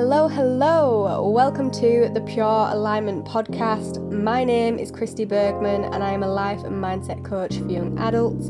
Hello, hello! Welcome to the Pure Alignment Podcast. My name is Kristi Bergman and I am a life and mindset coach for young adults.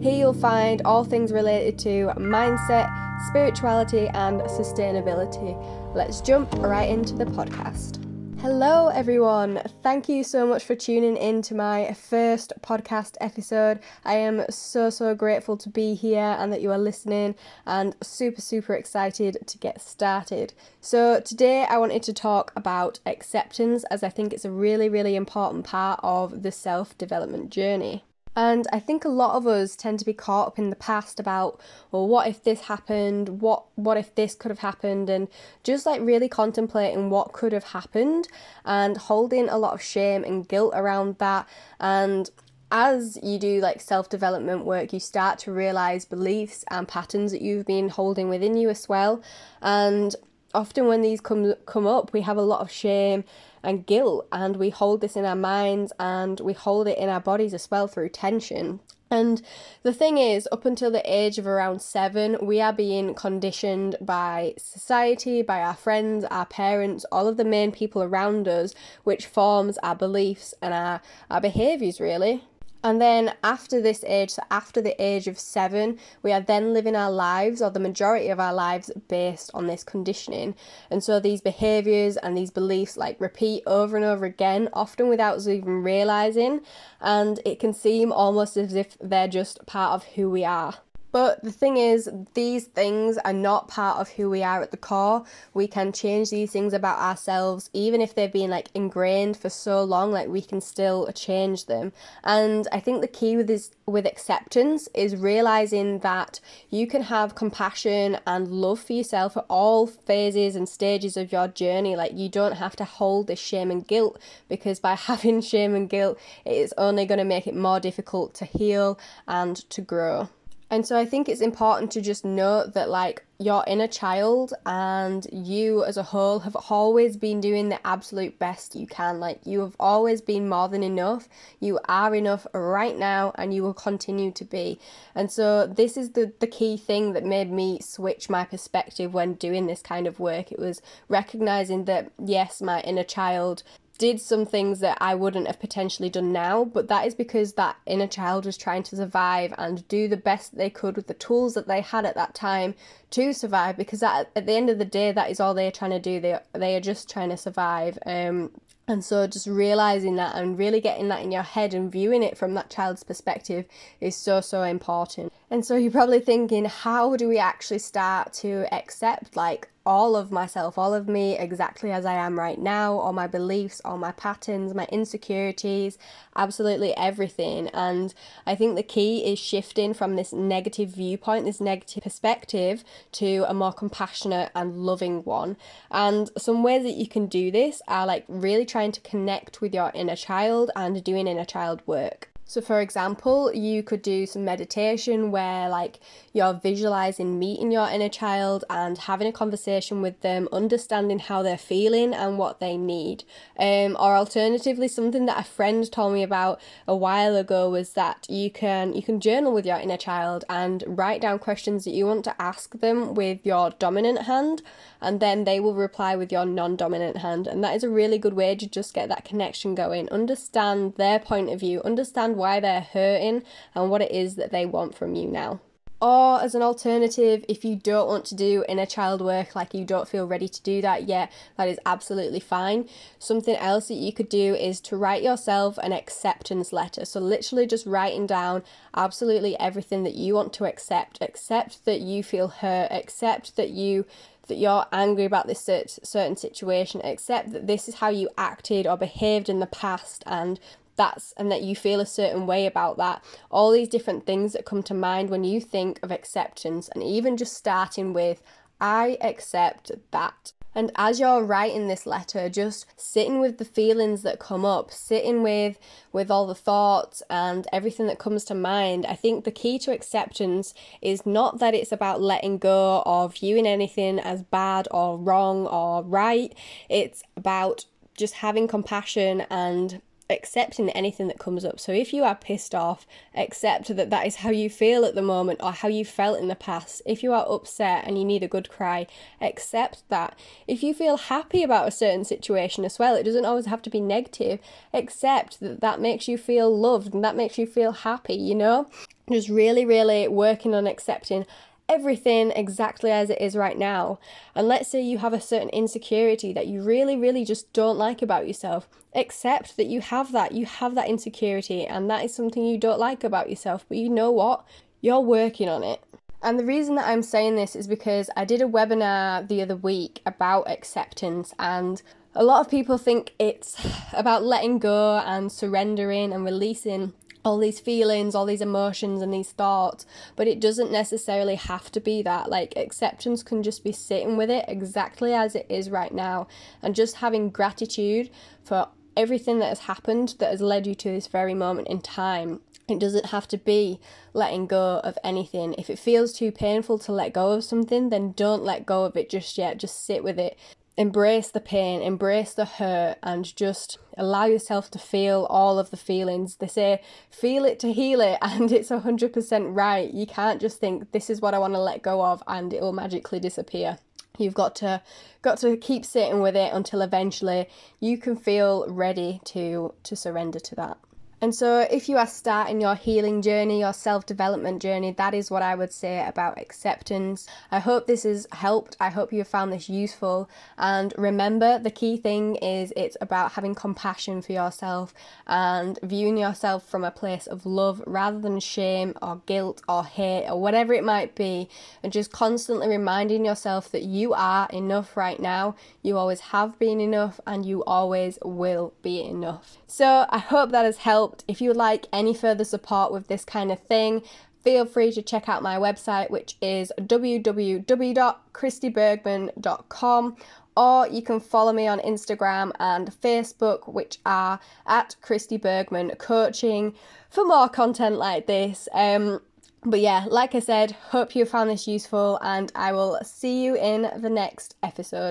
Here you'll find all things related to mindset, spirituality, and sustainability. Let's jump right into the podcast. Hello, everyone. Thank you so much for tuning in to my first podcast episode. I am so, so grateful to be here and that you are listening, and super, super excited to get started. So, today I wanted to talk about acceptance as I think it's a really, really important part of the self development journey. And I think a lot of us tend to be caught up in the past about, well, what if this happened? What what if this could have happened? And just like really contemplating what could have happened and holding a lot of shame and guilt around that. And as you do like self development work, you start to realize beliefs and patterns that you've been holding within you as well. And often when these come come up, we have a lot of shame and guilt, and we hold this in our minds and we hold it in our bodies as well through tension. And the thing is, up until the age of around seven, we are being conditioned by society, by our friends, our parents, all of the main people around us, which forms our beliefs and our, our behaviours, really. And then after this age, so after the age of seven, we are then living our lives, or the majority of our lives, based on this conditioning. And so these behaviors and these beliefs like repeat over and over again, often without us even realizing. And it can seem almost as if they're just part of who we are. But the thing is, these things are not part of who we are at the core. We can change these things about ourselves, even if they've been like ingrained for so long, like we can still change them. And I think the key with this with acceptance is realizing that you can have compassion and love for yourself at all phases and stages of your journey. Like you don't have to hold this shame and guilt because by having shame and guilt, it is only going to make it more difficult to heal and to grow. And so I think it's important to just note that, like, your inner child and you as a whole have always been doing the absolute best you can. Like, you have always been more than enough. You are enough right now, and you will continue to be. And so, this is the, the key thing that made me switch my perspective when doing this kind of work. It was recognizing that, yes, my inner child did some things that I wouldn't have potentially done now, but that is because that inner child was trying to survive and do the best they could with the tools that they had at that time to survive. Because that, at the end of the day, that is all they're trying to do. They they are just trying to survive. Um, and so just realizing that and really getting that in your head and viewing it from that child's perspective is so so important. And so you're probably thinking, how do we actually start to accept like all of myself, all of me exactly as I am right now, all my beliefs, all my patterns, my insecurities, absolutely everything. And I think the key is shifting from this negative viewpoint, this negative perspective, to a more compassionate and loving one. And some ways that you can do this are like really trying to connect with your inner child and doing inner child work. So, for example, you could do some meditation where, like, you're visualizing meeting your inner child and having a conversation with them, understanding how they're feeling and what they need. Um, or alternatively, something that a friend told me about a while ago was that you can you can journal with your inner child and write down questions that you want to ask them with your dominant hand, and then they will reply with your non-dominant hand. And that is a really good way to just get that connection going. Understand their point of view. Understand why they're hurting and what it is that they want from you now. Or as an alternative, if you don't want to do inner child work, like you don't feel ready to do that yet, that is absolutely fine. Something else that you could do is to write yourself an acceptance letter. So, literally just writing down absolutely everything that you want to accept. Accept that you feel hurt, accept that you that you're angry about this certain situation, accept that this is how you acted or behaved in the past, and that's and that you feel a certain way about that. All these different things that come to mind when you think of acceptance and even just starting with i accept that. And as you're writing this letter just sitting with the feelings that come up sitting with with all the thoughts and everything that comes to mind i think the key to acceptance is not that it's about letting go or viewing anything as bad or wrong or right. It's about just having compassion and accepting anything that comes up. So if you are pissed off, accept that that is how you feel at the moment or how you felt in the past. If you are upset and you need a good cry, accept that. If you feel happy about a certain situation as well, it doesn't always have to be negative. Accept that that makes you feel loved and that makes you feel happy, you know? Just really, really working on accepting everything exactly as it is right now. And let's say you have a certain insecurity that you really, really just don't like about yourself. Accept that you have that. You have that insecurity, and that is something you don't like about yourself. But you know what? You're working on it. And the reason that I'm saying this is because I did a webinar the other week about acceptance, and a lot of people think it's about letting go and surrendering and releasing all these feelings, all these emotions, and these thoughts, but it doesn't necessarily have to be that. Like, acceptance can just be sitting with it exactly as it is right now and just having gratitude for everything that has happened that has led you to this very moment in time. It doesn't have to be letting go of anything. If it feels too painful to let go of something, then don't let go of it just yet. Just sit with it embrace the pain, embrace the hurt, and just allow yourself to feel all of the feelings. They say, feel it to heal it, and it's 100% right. You can't just think, this is what I want to let go of, and it will magically disappear. You've got to got to keep sitting with it until eventually you can feel ready to to surrender to that. And so, if you are starting your healing journey, your self development journey, that is what I would say about acceptance. I hope this has helped. I hope you have found this useful. And remember, the key thing is it's about having compassion for yourself and viewing yourself from a place of love rather than shame or guilt or hate or whatever it might be. And just constantly reminding yourself that you are enough right now. You always have been enough and you always will be enough. So, I hope that has helped helped. If you would like any further support with this kind of thing, feel free to check out my website, which is www.kristibergman.com, or you can follow me on Instagram and Facebook, which are at Kristi Bergman Coaching, for more content like this. Um, but yeah, like I said, hope you found this useful, and I will see you in the next episode.